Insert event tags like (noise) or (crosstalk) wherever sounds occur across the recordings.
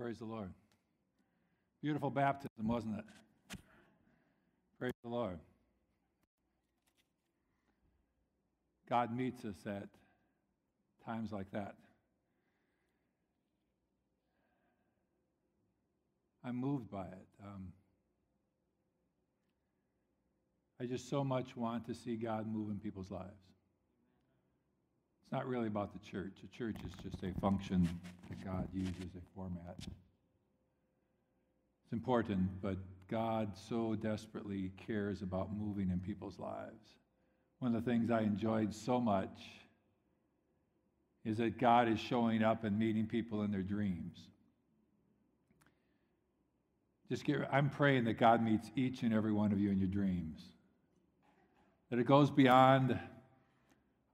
Praise the Lord. Beautiful baptism, wasn't it? Praise the Lord. God meets us at times like that. I'm moved by it. Um, I just so much want to see God move in people's lives. It's not really about the church. The church is just a function that God uses, a format. It's important, but God so desperately cares about moving in people's lives. One of the things I enjoyed so much is that God is showing up and meeting people in their dreams. Just get, I'm praying that God meets each and every one of you in your dreams. That it goes beyond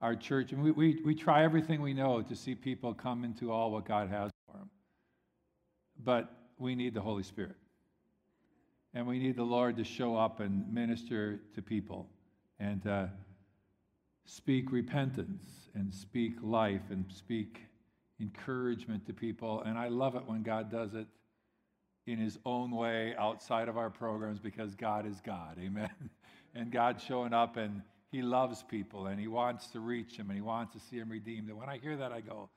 our church. And we, we, we try everything we know to see people come into all what God has for them. But we need the Holy Spirit. And we need the Lord to show up and minister to people and uh, speak repentance and speak life and speak encouragement to people. And I love it when God does it in his own way outside of our programs because God is God. Amen. (laughs) and God showing up and he loves people and he wants to reach them and he wants to see them redeemed. And when I hear that, I go,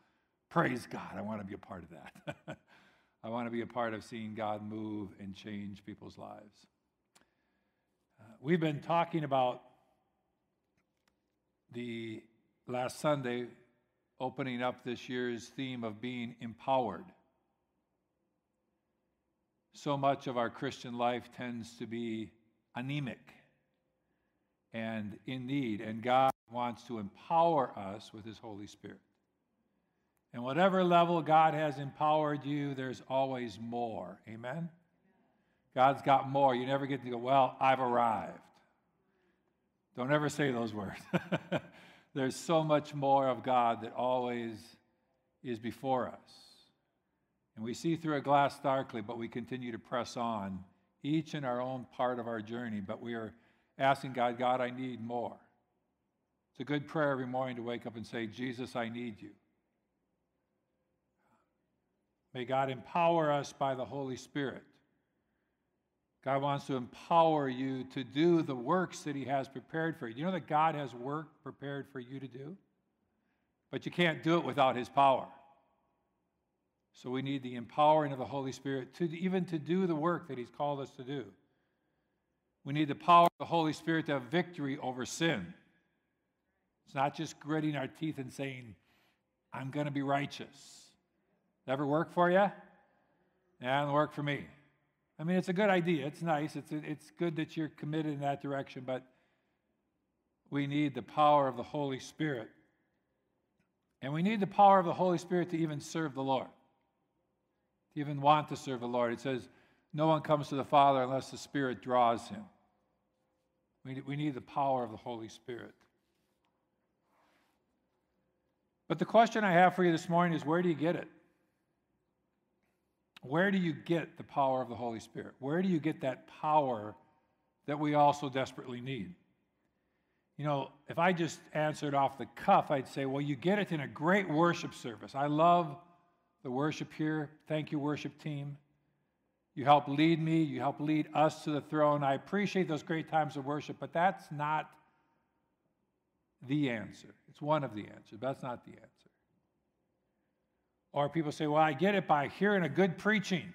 Praise God, I want to be a part of that. (laughs) I want to be a part of seeing God move and change people's lives. Uh, we've been talking about the last Sunday, opening up this year's theme of being empowered. So much of our Christian life tends to be anemic and in need. And God wants to empower us with His Holy Spirit. And whatever level God has empowered you, there's always more. Amen? God's got more. You never get to go, well, I've arrived. Don't ever say those words. (laughs) there's so much more of God that always is before us. And we see through a glass darkly, but we continue to press on, each in our own part of our journey. But we are asking God, God, I need more. It's a good prayer every morning to wake up and say, Jesus, I need you. May God empower us by the Holy Spirit. God wants to empower you to do the works that He has prepared for you. You know that God has work prepared for you to do? But you can't do it without His power. So we need the empowering of the Holy Spirit to even to do the work that He's called us to do. We need the power of the Holy Spirit to have victory over sin. It's not just gritting our teeth and saying, I'm going to be righteous. Ever work for you? Yeah, it work for me. I mean, it's a good idea. It's nice. It's, it's good that you're committed in that direction, but we need the power of the Holy Spirit. And we need the power of the Holy Spirit to even serve the Lord, to even want to serve the Lord. It says, no one comes to the Father unless the Spirit draws him. We, we need the power of the Holy Spirit. But the question I have for you this morning is where do you get it? Where do you get the power of the Holy Spirit? Where do you get that power that we also desperately need? You know, if I just answered off the cuff, I'd say, well, you get it in a great worship service. I love the worship here. Thank you, worship team. You help lead me, you help lead us to the throne. I appreciate those great times of worship, but that's not the answer. It's one of the answers, but that's not the answer. Or people say, well, I get it by hearing a good preaching.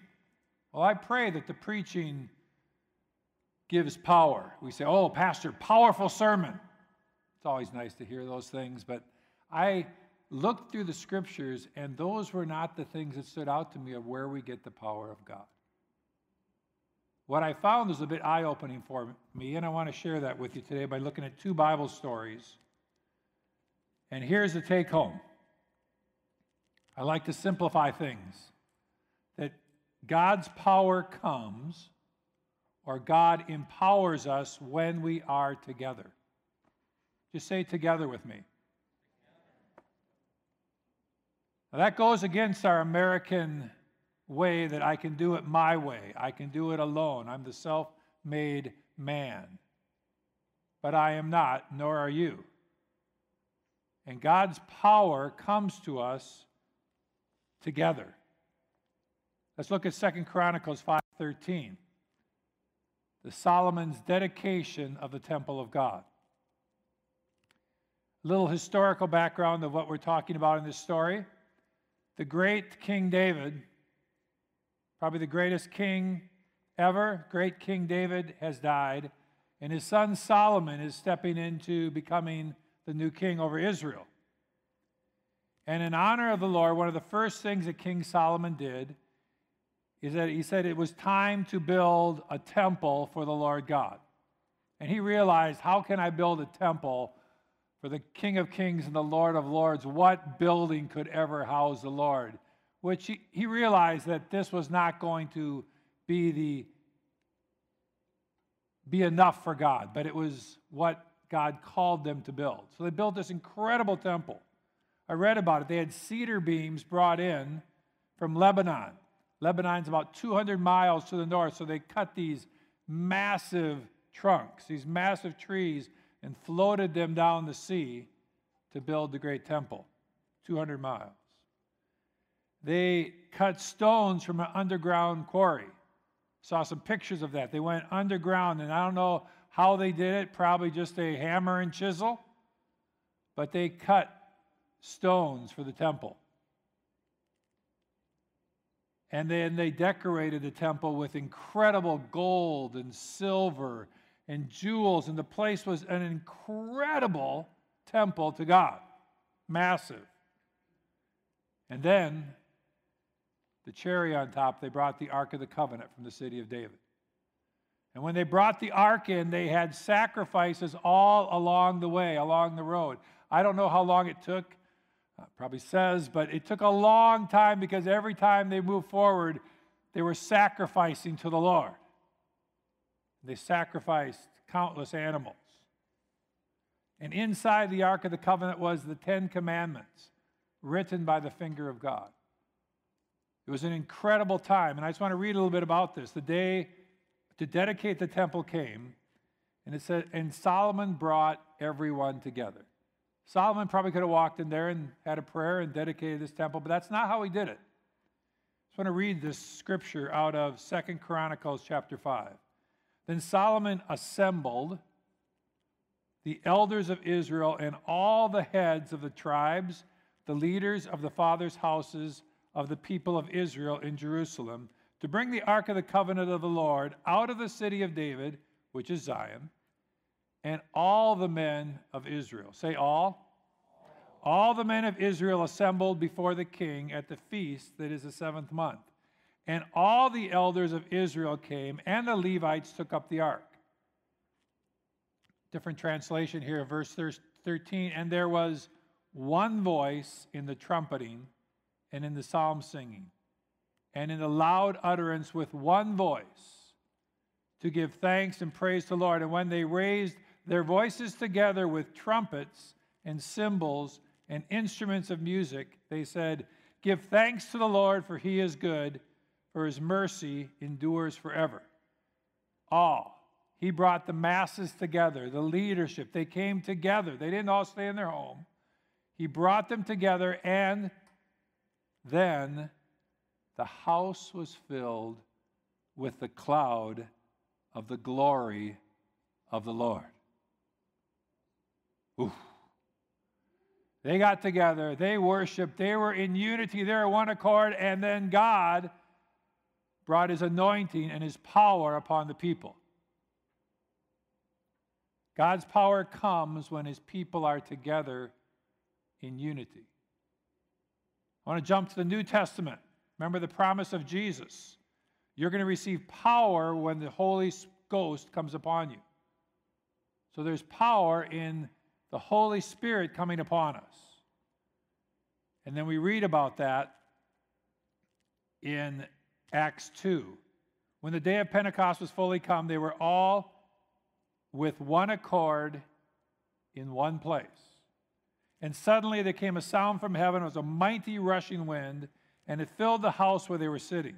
Well, I pray that the preaching gives power. We say, oh, Pastor, powerful sermon. It's always nice to hear those things, but I looked through the scriptures, and those were not the things that stood out to me of where we get the power of God. What I found was a bit eye opening for me, and I want to share that with you today by looking at two Bible stories. And here's the take home I like to simplify things that God's power comes or God empowers us when we are together. Just say together with me. Now that goes against our American way that I can do it my way. I can do it alone. I'm the self made man. But I am not, nor are you. And God's power comes to us together. Let's look at Second Chronicles 5:13. The Solomon's dedication of the temple of God. A little historical background of what we're talking about in this story. The great King David, probably the greatest king ever, great King David has died, and his son Solomon is stepping into becoming the new king over Israel. And in honor of the Lord, one of the first things that King Solomon did is that he said it was time to build a temple for the Lord God. And he realized, how can I build a temple for the King of Kings and the Lord of Lords? What building could ever house the Lord? Which he, he realized that this was not going to be the be enough for God, but it was what God called them to build. So they built this incredible temple. I read about it. They had cedar beams brought in from Lebanon. Lebanon's about 200 miles to the north, so they cut these massive trunks, these massive trees, and floated them down the sea to build the great temple, 200 miles. They cut stones from an underground quarry. Saw some pictures of that. They went underground, and I don't know how they did it, probably just a hammer and chisel, but they cut stones for the temple. And then they decorated the temple with incredible gold and silver and jewels. And the place was an incredible temple to God, massive. And then, the cherry on top, they brought the Ark of the Covenant from the city of David. And when they brought the ark in, they had sacrifices all along the way, along the road. I don't know how long it took uh, probably says, but it took a long time because every time they moved forward, they were sacrificing to the Lord. They sacrificed countless animals. And inside the Ark of the Covenant was the Ten Commandments written by the finger of God. It was an incredible time. And I just want to read a little bit about this. The day to dedicate the temple came, and it said, And Solomon brought everyone together. Solomon probably could have walked in there and had a prayer and dedicated this temple, but that's not how he did it. I just want to read this scripture out of Second Chronicles chapter 5. Then Solomon assembled the elders of Israel and all the heads of the tribes, the leaders of the fathers' houses of the people of Israel in Jerusalem, to bring the ark of the covenant of the Lord out of the city of David, which is Zion and all the men of Israel. Say all. All the men of Israel assembled before the king at the feast that is the seventh month. And all the elders of Israel came, and the Levites took up the ark. Different translation here, verse 13. And there was one voice in the trumpeting and in the psalm singing, and in the loud utterance with one voice to give thanks and praise to the Lord. And when they raised their voices together with trumpets and cymbals and instruments of music, they said, Give thanks to the Lord, for he is good, for his mercy endures forever. All. He brought the masses together, the leadership. They came together. They didn't all stay in their home. He brought them together, and then the house was filled with the cloud of the glory of the Lord. Oof. They got together, they worshiped, they were in unity, they were one accord, and then God brought his anointing and his power upon the people. God's power comes when his people are together in unity. I want to jump to the New Testament. Remember the promise of Jesus. You're going to receive power when the Holy Ghost comes upon you. So there's power in the Holy Spirit coming upon us. And then we read about that in Acts 2. When the day of Pentecost was fully come, they were all with one accord in one place. And suddenly there came a sound from heaven. It was a mighty rushing wind, and it filled the house where they were sitting.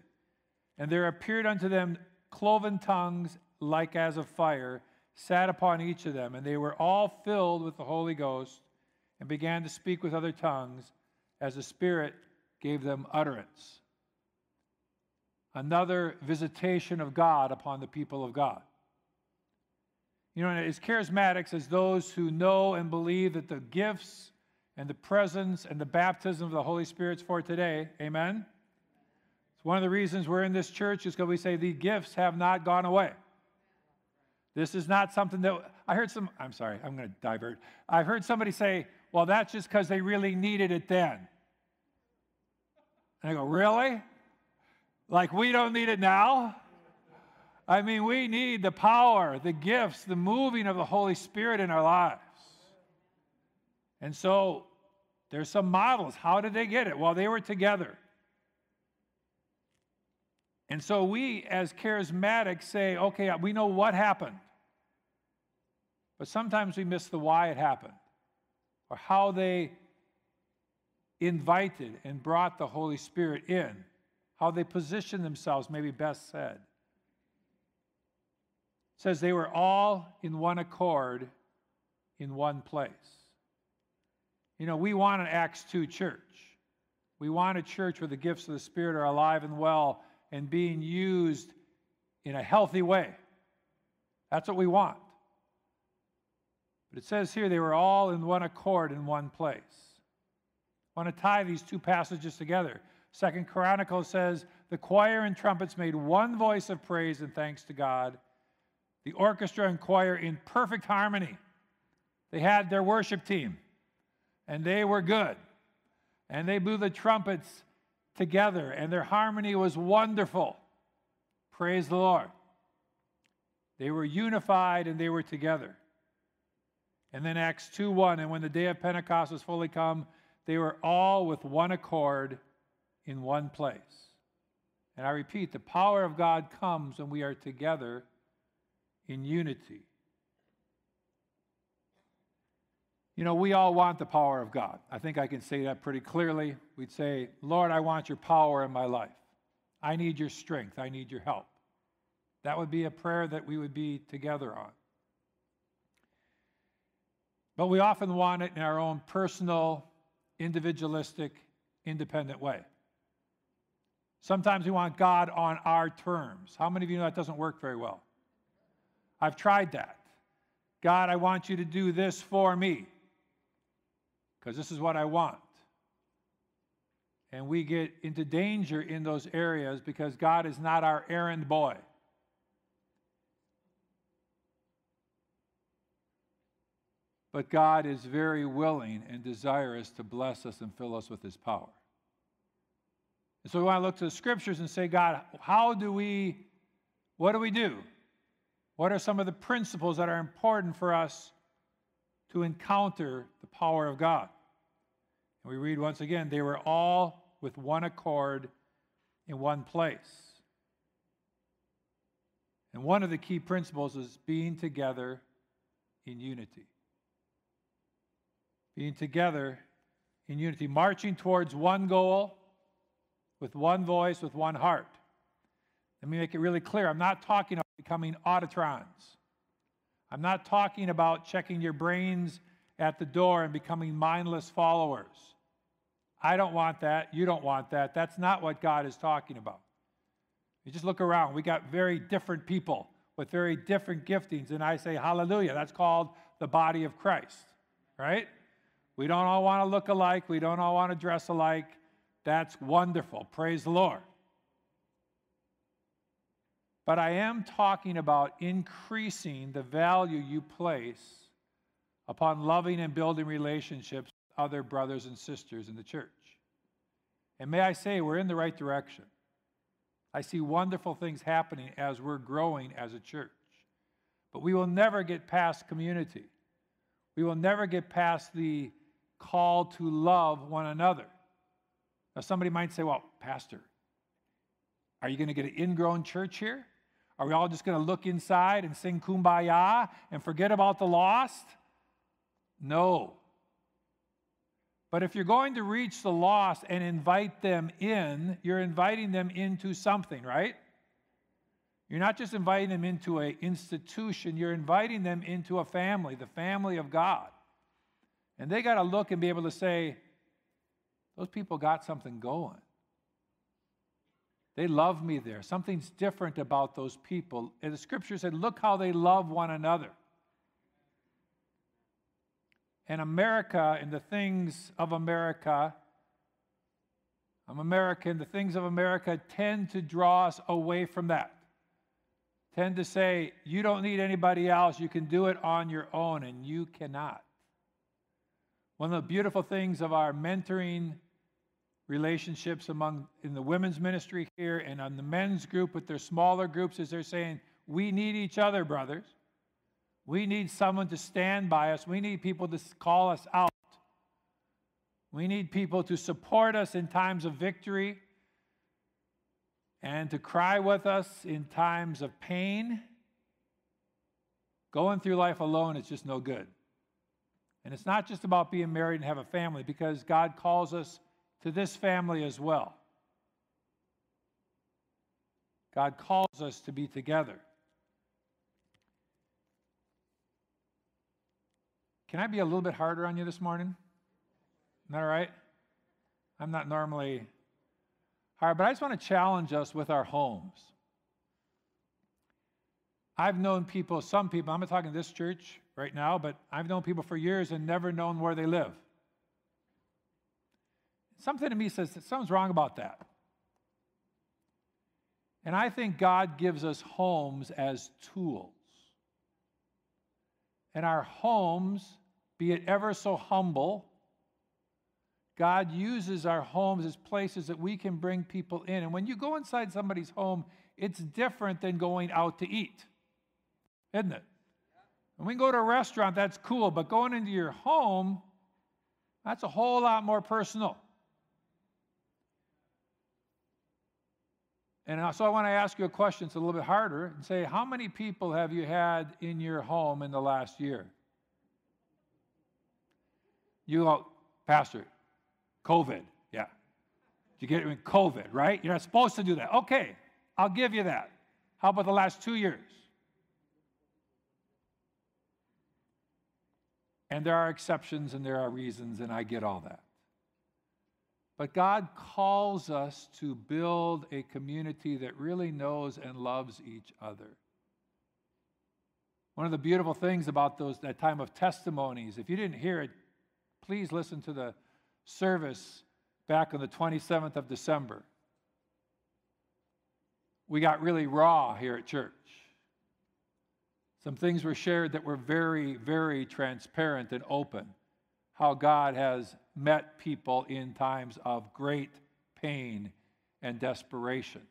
And there appeared unto them cloven tongues like as of fire sat upon each of them, and they were all filled with the Holy Ghost and began to speak with other tongues as the Spirit gave them utterance. another visitation of God upon the people of God. You know, as charismatics, as those who know and believe that the gifts and the presence and the baptism of the Holy Spirit's for today, amen? It's one of the reasons we're in this church is because we say the gifts have not gone away. This is not something that I heard some, I'm sorry, I'm going to divert. I've heard somebody say, well, that's just because they really needed it then. And I go, really? Like we don't need it now? I mean, we need the power, the gifts, the moving of the Holy Spirit in our lives. And so there's some models. How did they get it? Well, they were together. And so we, as charismatics, say, okay, we know what happened. But sometimes we miss the why it happened or how they invited and brought the Holy Spirit in, how they positioned themselves, maybe best said says they were all in one accord in one place. You know, we want an Acts 2 church. We want a church where the gifts of the Spirit are alive and well and being used in a healthy way. That's what we want. But it says here they were all in one accord in one place. I want to tie these two passages together. Second Chronicles says the choir and trumpets made one voice of praise and thanks to God the orchestra and choir in perfect harmony. They had their worship team, and they were good. And they blew the trumpets together, and their harmony was wonderful. Praise the Lord. They were unified and they were together. And then Acts 2 1, and when the day of Pentecost was fully come, they were all with one accord in one place. And I repeat, the power of God comes when we are together in unity. You know, we all want the power of God. I think I can say that pretty clearly. We'd say, Lord, I want your power in my life. I need your strength. I need your help. That would be a prayer that we would be together on. But we often want it in our own personal, individualistic, independent way. Sometimes we want God on our terms. How many of you know that doesn't work very well? I've tried that. God, I want you to do this for me because this is what I want. And we get into danger in those areas because God is not our errand boy. But God is very willing and desirous to bless us and fill us with His power. And so we want to look to the scriptures and say, God, how do we, what do we do? What are some of the principles that are important for us to encounter the power of God? And we read once again, they were all with one accord in one place. And one of the key principles is being together in unity. Being together in unity, marching towards one goal with one voice, with one heart. Let me make it really clear. I'm not talking becoming autotrons. I'm not talking about checking your brains at the door and becoming mindless followers. I don't want that. You don't want that. That's not what God is talking about. You just look around. We got very different people with very different giftings, and I say, Hallelujah. That's called the body of Christ, right? We don't all want to look alike. We don't all want to dress alike. That's wonderful. Praise the Lord. But I am talking about increasing the value you place upon loving and building relationships with other brothers and sisters in the church. And may I say, we're in the right direction. I see wonderful things happening as we're growing as a church. But we will never get past community. We will never get past the call to love one another. Now, somebody might say, well, Pastor, are you going to get an ingrown church here? Are we all just going to look inside and sing kumbaya and forget about the lost? No. But if you're going to reach the lost and invite them in, you're inviting them into something, right? You're not just inviting them into an institution, you're inviting them into a family, the family of God. And they got to look and be able to say, those people got something going. They love me there. Something's different about those people. And the scripture said, Look how they love one another. And America and the things of America, I'm American, the things of America tend to draw us away from that. Tend to say, You don't need anybody else. You can do it on your own, and you cannot. One of the beautiful things of our mentoring relationships among in the women's ministry here and on the men's group with their smaller groups is they're saying we need each other brothers. We need someone to stand by us. We need people to call us out. We need people to support us in times of victory and to cry with us in times of pain. Going through life alone is just no good. And it's not just about being married and have a family because god calls us to this family as well. God calls us to be together. Can I be a little bit harder on you this morning? Is that all right? I'm not normally hard, but I just want to challenge us with our homes. I've known people, some people, I'm not talking to this church right now, but I've known people for years and never known where they live. Something to me says that something's wrong about that. And I think God gives us homes as tools. And our homes, be it ever so humble, God uses our homes as places that we can bring people in. And when you go inside somebody's home, it's different than going out to eat, isn't it? When we go to a restaurant, that's cool, but going into your home, that's a whole lot more personal. And so I want to ask you a question. It's a little bit harder and say, how many people have you had in your home in the last year? You go, Pastor, COVID. Yeah. You get it in COVID, right? You're not supposed to do that. Okay, I'll give you that. How about the last two years? And there are exceptions and there are reasons, and I get all that. But God calls us to build a community that really knows and loves each other. One of the beautiful things about those that time of testimonies, if you didn't hear it, please listen to the service back on the 27th of December. We got really raw here at church. Some things were shared that were very, very transparent and open how God has met people in times of great pain and desperation.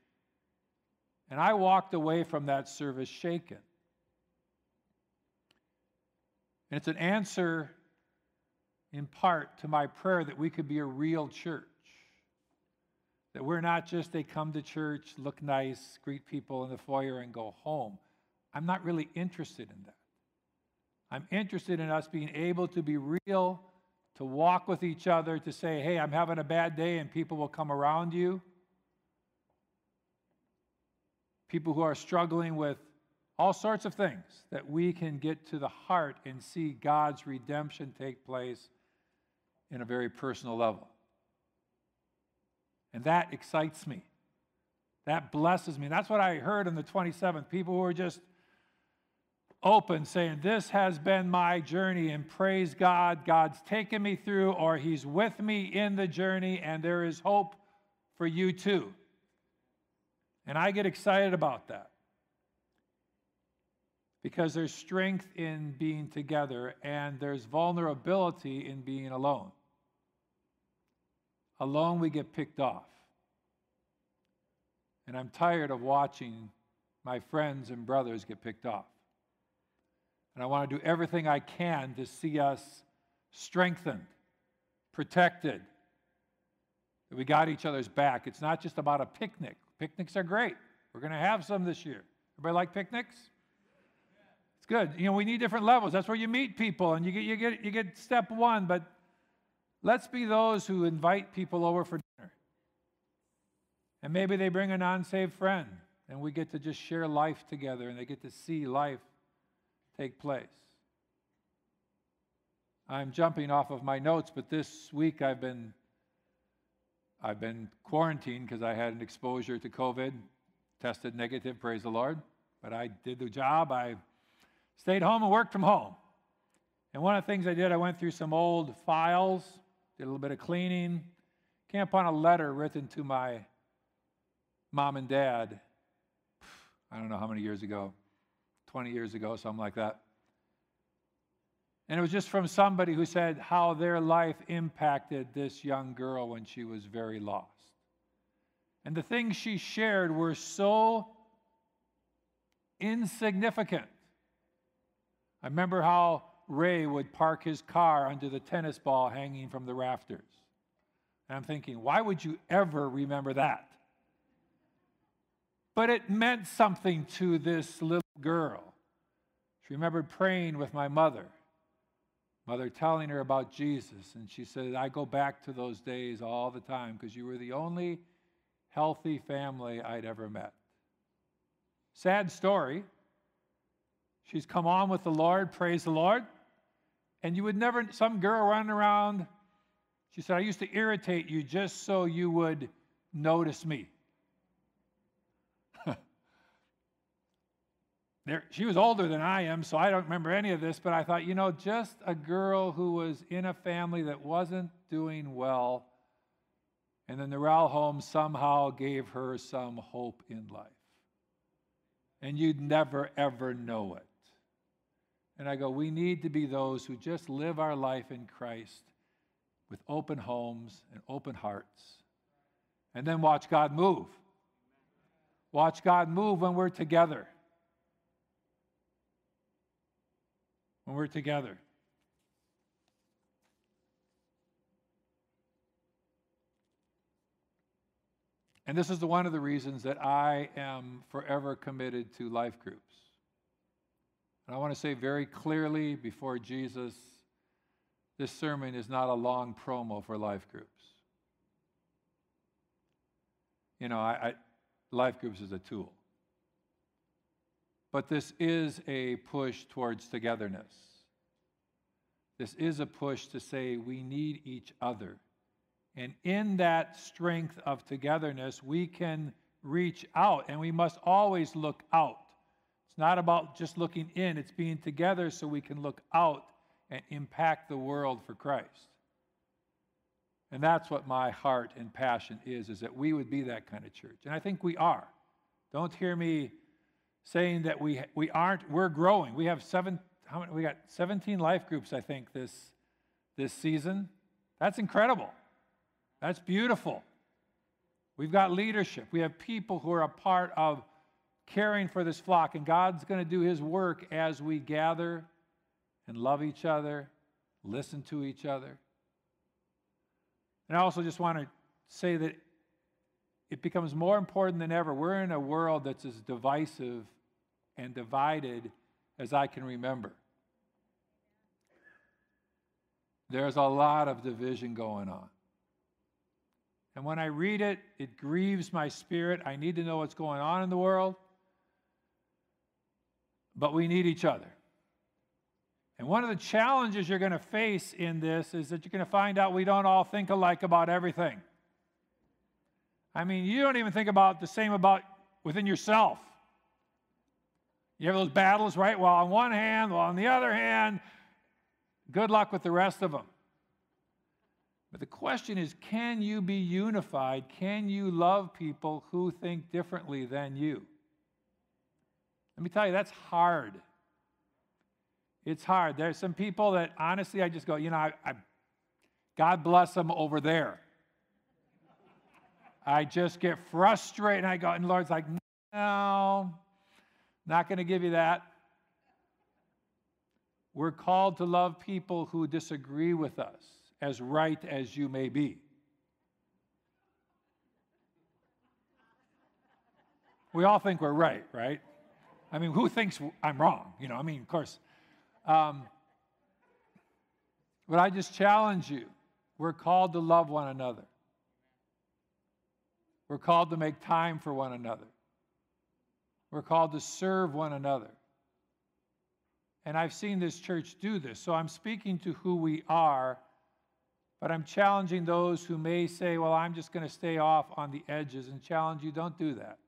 And I walked away from that service shaken. And it's an answer in part to my prayer that we could be a real church. That we're not just a come to church, look nice, greet people in the foyer, and go home. I'm not really interested in that. I'm interested in us being able to be real to walk with each other, to say, hey, I'm having a bad day, and people will come around you. People who are struggling with all sorts of things, that we can get to the heart and see God's redemption take place in a very personal level. And that excites me. That blesses me. That's what I heard on the 27th. People who are just open saying, This has been my journey, and praise God, God's taken me through, or He's with me in the journey, and there is hope for you too. And I get excited about that because there's strength in being together, and there's vulnerability in being alone. Alone, we get picked off. And I'm tired of watching my friends and brothers get picked off. And I want to do everything I can to see us strengthened, protected, that we got each other's back. It's not just about a picnic. Picnics are great. We're going to have some this year. Everybody like picnics? It's good. You know, we need different levels. That's where you meet people and you get you get you get step 1, but let's be those who invite people over for dinner. And maybe they bring a non-saved friend and we get to just share life together and they get to see life take place. I'm jumping off of my notes, but this week I've been I've been quarantined because I had an exposure to COVID, tested negative, praise the Lord. But I did the job. I stayed home and worked from home. And one of the things I did, I went through some old files, did a little bit of cleaning, came upon a letter written to my mom and dad, I don't know how many years ago, 20 years ago, something like that. And it was just from somebody who said how their life impacted this young girl when she was very lost. And the things she shared were so insignificant. I remember how Ray would park his car under the tennis ball hanging from the rafters. And I'm thinking, why would you ever remember that? But it meant something to this little girl. She remembered praying with my mother, mother telling her about Jesus. And she said, I go back to those days all the time because you were the only healthy family I'd ever met. Sad story. She's come on with the Lord, praise the Lord. And you would never, some girl running around, she said, I used to irritate you just so you would notice me. There, she was older than I am, so I don't remember any of this, but I thought, you know, just a girl who was in a family that wasn't doing well, and then the Rowell home somehow gave her some hope in life. And you'd never, ever know it. And I go, we need to be those who just live our life in Christ with open homes and open hearts, and then watch God move. Watch God move when we're together. When we're together. And this is the, one of the reasons that I am forever committed to life groups. And I want to say very clearly before Jesus this sermon is not a long promo for life groups. You know, I, I, life groups is a tool. But this is a push towards togetherness. This is a push to say we need each other. And in that strength of togetherness, we can reach out, and we must always look out. It's not about just looking in, it's being together so we can look out and impact the world for Christ. And that's what my heart and passion is, is that we would be that kind of church. And I think we are. Don't hear me saying that we, we aren't, we're growing. We have seven, how many, we got 17 life groups, I think, this, this season. That's incredible. That's beautiful. We've got leadership. We have people who are a part of caring for this flock, and God's going to do his work as we gather and love each other, listen to each other. And I also just want to say that it becomes more important than ever. We're in a world that's as divisive and divided as I can remember. There's a lot of division going on. And when I read it, it grieves my spirit. I need to know what's going on in the world. But we need each other. And one of the challenges you're going to face in this is that you're going to find out we don't all think alike about everything. I mean, you don't even think about the same about within yourself. You have those battles, right? Well, on one hand, well, on the other hand, good luck with the rest of them. But the question is can you be unified? Can you love people who think differently than you? Let me tell you, that's hard. It's hard. There's some people that honestly, I just go, you know, I, I, God bless them over there. I just get frustrated and I go, and Lord's like, no, not going to give you that. We're called to love people who disagree with us, as right as you may be. We all think we're right, right? I mean, who thinks I'm wrong? You know, I mean, of course. Um, but I just challenge you. We're called to love one another. We're called to make time for one another. We're called to serve one another. And I've seen this church do this. So I'm speaking to who we are But I'm challenging those who may say, well, I'm just going to stay off on the edges and challenge you don't do that.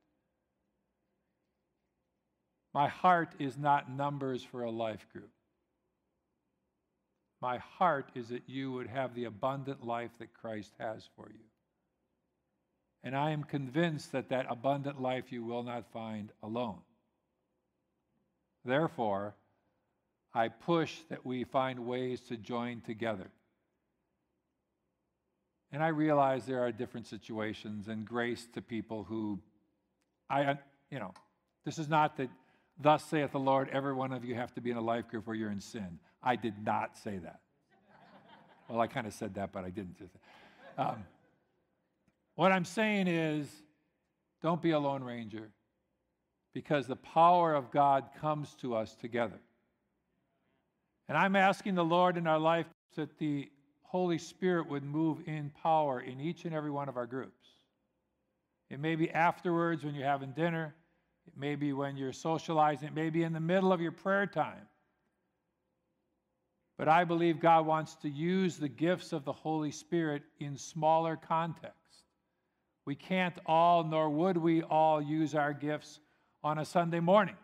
My heart is not numbers for a life group. My heart is that you would have the abundant life that Christ has for you. And I am convinced that that abundant life you will not find alone. Therefore, I push that we find ways to join together. And I realize there are different situations and grace to people who, I, you know, this is not that, thus saith the Lord, every one of you have to be in a life group where you're in sin. I did not say that. well, I kind of said that, but I didn't. Um, what I'm saying is, don't be a Lone Ranger because the power of God comes to us together. And I'm asking the Lord in our life that the Holy Spirit would move in power in each and every one of our groups. It may be afterwards when you're having dinner, it may be when you're socializing, it may be in the middle of your prayer time. But I believe God wants to use the gifts of the Holy Spirit in smaller context. We can't all, nor would we all, use our gifts on a Sunday morning.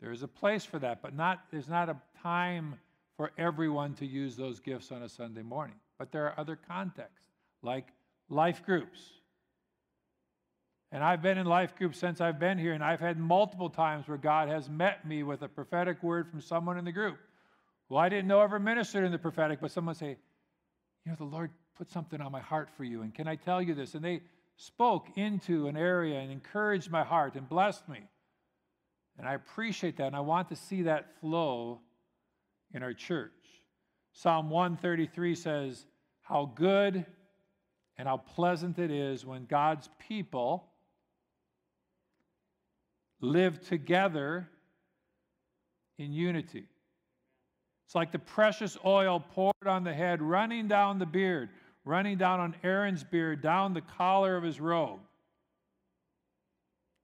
There is a place for that, but not, there's not a time for everyone to use those gifts on a Sunday morning. But there are other contexts, like life groups. And I've been in life groups since I've been here, and I've had multiple times where God has met me with a prophetic word from someone in the group who I didn't know ever ministered in the prophetic, but someone say, You know, the Lord put something on my heart for you, and can I tell you this? And they spoke into an area and encouraged my heart and blessed me. And I appreciate that, and I want to see that flow in our church. Psalm 133 says, How good and how pleasant it is when God's people live together in unity. It's like the precious oil poured on the head, running down the beard, running down on Aaron's beard, down the collar of his robe.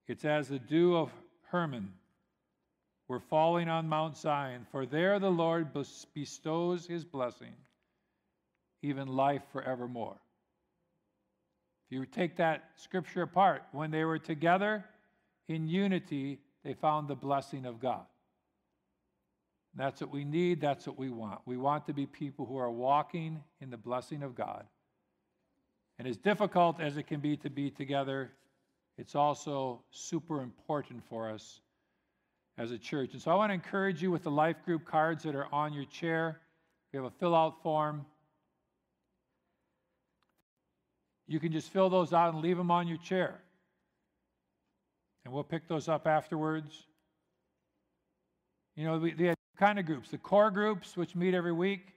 It's as the dew of Hermon were falling on Mount Zion, for there the Lord bestows his blessing, even life forevermore. If you take that scripture apart, when they were together in unity, they found the blessing of God. That's what we need, that's what we want. We want to be people who are walking in the blessing of God. And as difficult as it can be to be together, it's also super important for us as a church. And so I want to encourage you with the life group cards that are on your chair. We have a fill out form. You can just fill those out and leave them on your chair. And we'll pick those up afterwards. You know, the, the kind of groups, the core groups, which meet every week.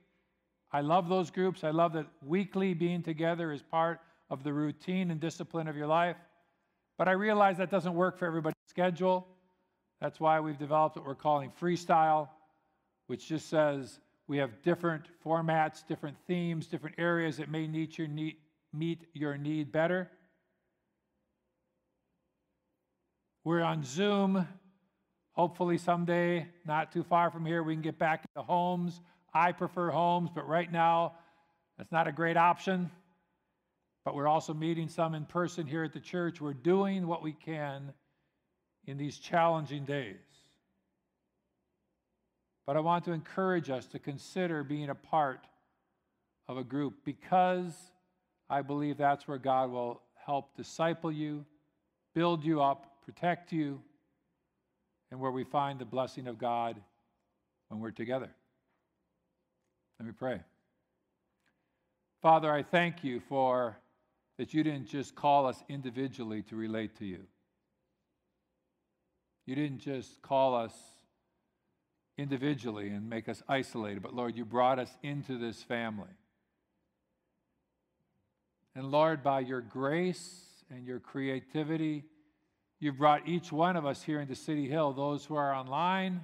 I love those groups. I love that weekly being together is part of the routine and discipline of your life. But I realize that doesn't work for everybody's schedule. That's why we've developed what we're calling freestyle, which just says we have different formats, different themes, different areas that may meet your need, meet your need better. We're on Zoom. Hopefully, someday, not too far from here, we can get back to homes. I prefer homes, but right now, that's not a great option. But we're also meeting some in person here at the church. We're doing what we can in these challenging days. But I want to encourage us to consider being a part of a group because I believe that's where God will help disciple you, build you up, protect you, and where we find the blessing of God when we're together. Let me pray. Father, I thank you for that you didn't just call us individually to relate to you. You didn't just call us individually and make us isolated, but Lord, you brought us into this family. And Lord, by your grace and your creativity, you've brought each one of us here into City Hill, those who are online,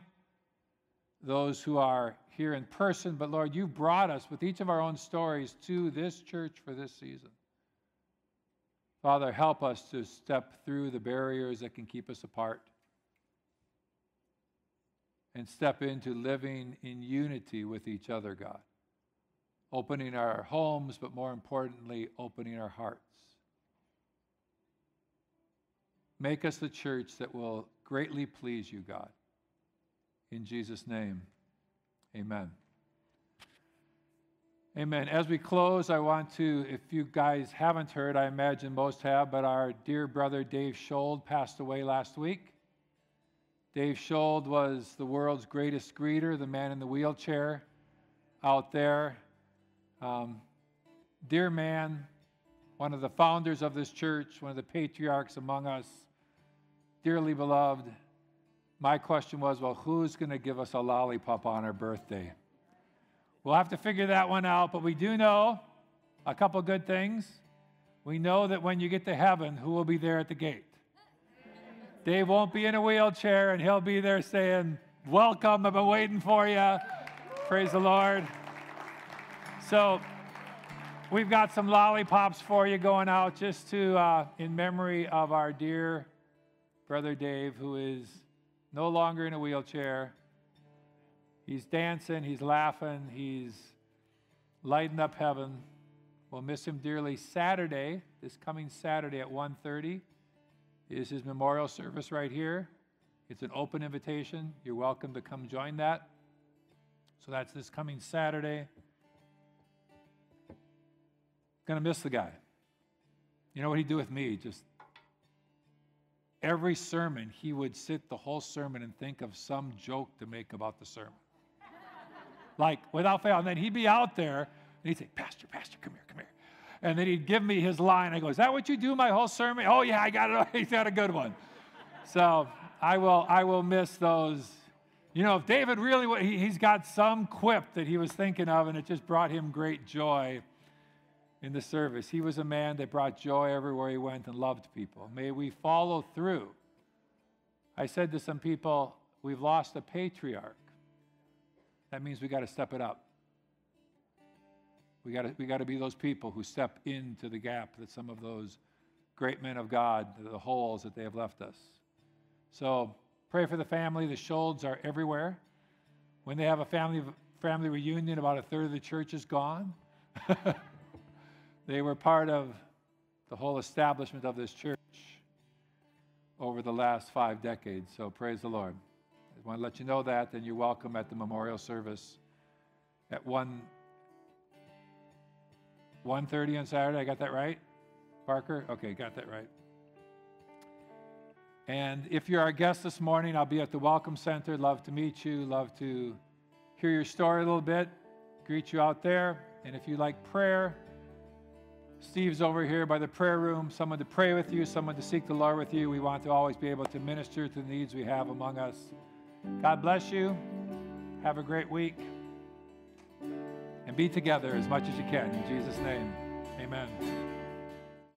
those who are here in person, but Lord, you've brought us with each of our own stories to this church for this season. Father, help us to step through the barriers that can keep us apart and step into living in unity with each other, God. opening our homes, but more importantly, opening our hearts. Make us the church that will greatly please you, God. In Jesus' name, amen. Amen. As we close, I want to, if you guys haven't heard, I imagine most have, but our dear brother Dave Schold passed away last week. Dave Schold was the world's greatest greeter, the man in the wheelchair out there. Um, dear man, one of the founders of this church, one of the patriarchs among us, dearly beloved. My question was, well, who's going to give us a lollipop on our birthday? We'll have to figure that one out, but we do know a couple good things. We know that when you get to heaven, who will be there at the gate? Dave won't be in a wheelchair, and he'll be there saying, Welcome, I've been waiting for you. Praise the Lord. So, we've got some lollipops for you going out just to, uh, in memory of our dear brother Dave, who is no longer in a wheelchair. He's dancing, he's laughing, he's lighting up heaven. We'll miss him dearly. Saturday, this coming Saturday at 1:30 is his memorial service right here. It's an open invitation. You're welcome to come join that. So that's this coming Saturday. Gonna miss the guy. You know what he'd do with me? Just every sermon, he would sit the whole sermon and think of some joke to make about the sermon like without fail. And then he'd be out there and he'd say, Pastor, Pastor, come here, come here. And then he'd give me his line. I go, Is that what you do my whole sermon? Oh, yeah, I got it. (laughs) He's got a good one. So I will, I will miss those. You know, if David really, he, he's got some quip that he was thinking of, and it just brought him great joy in the service. He was a man that brought joy everywhere he went and loved people. May we follow through. I said to some people, We've lost a patriarch. That means we got to step it up. We got to we to be those people who step into the gap that some of those great men of God, the holes that they have left us. So pray for the family. The Scholds are everywhere. When they have a family family reunion, about a third of the church is gone. (laughs) they were part of the whole establishment of this church over the last five decades. So praise the Lord. I want to let you know that, then you're welcome at the memorial service at 1 1.30 on Saturday. I got that right? Parker? Okay, got that right. And if you're our guest this morning, I'll be at the Welcome Center. Love to meet you. Love to hear your story a little bit. Greet you out there. And if you like prayer, Steve's over here by the prayer room. Someone to pray with you, someone to seek the Lord with you. We want to always be able to minister to the needs we have among us. God bless you. Have a great week. And be together as much as you can. In Jesus' name, amen.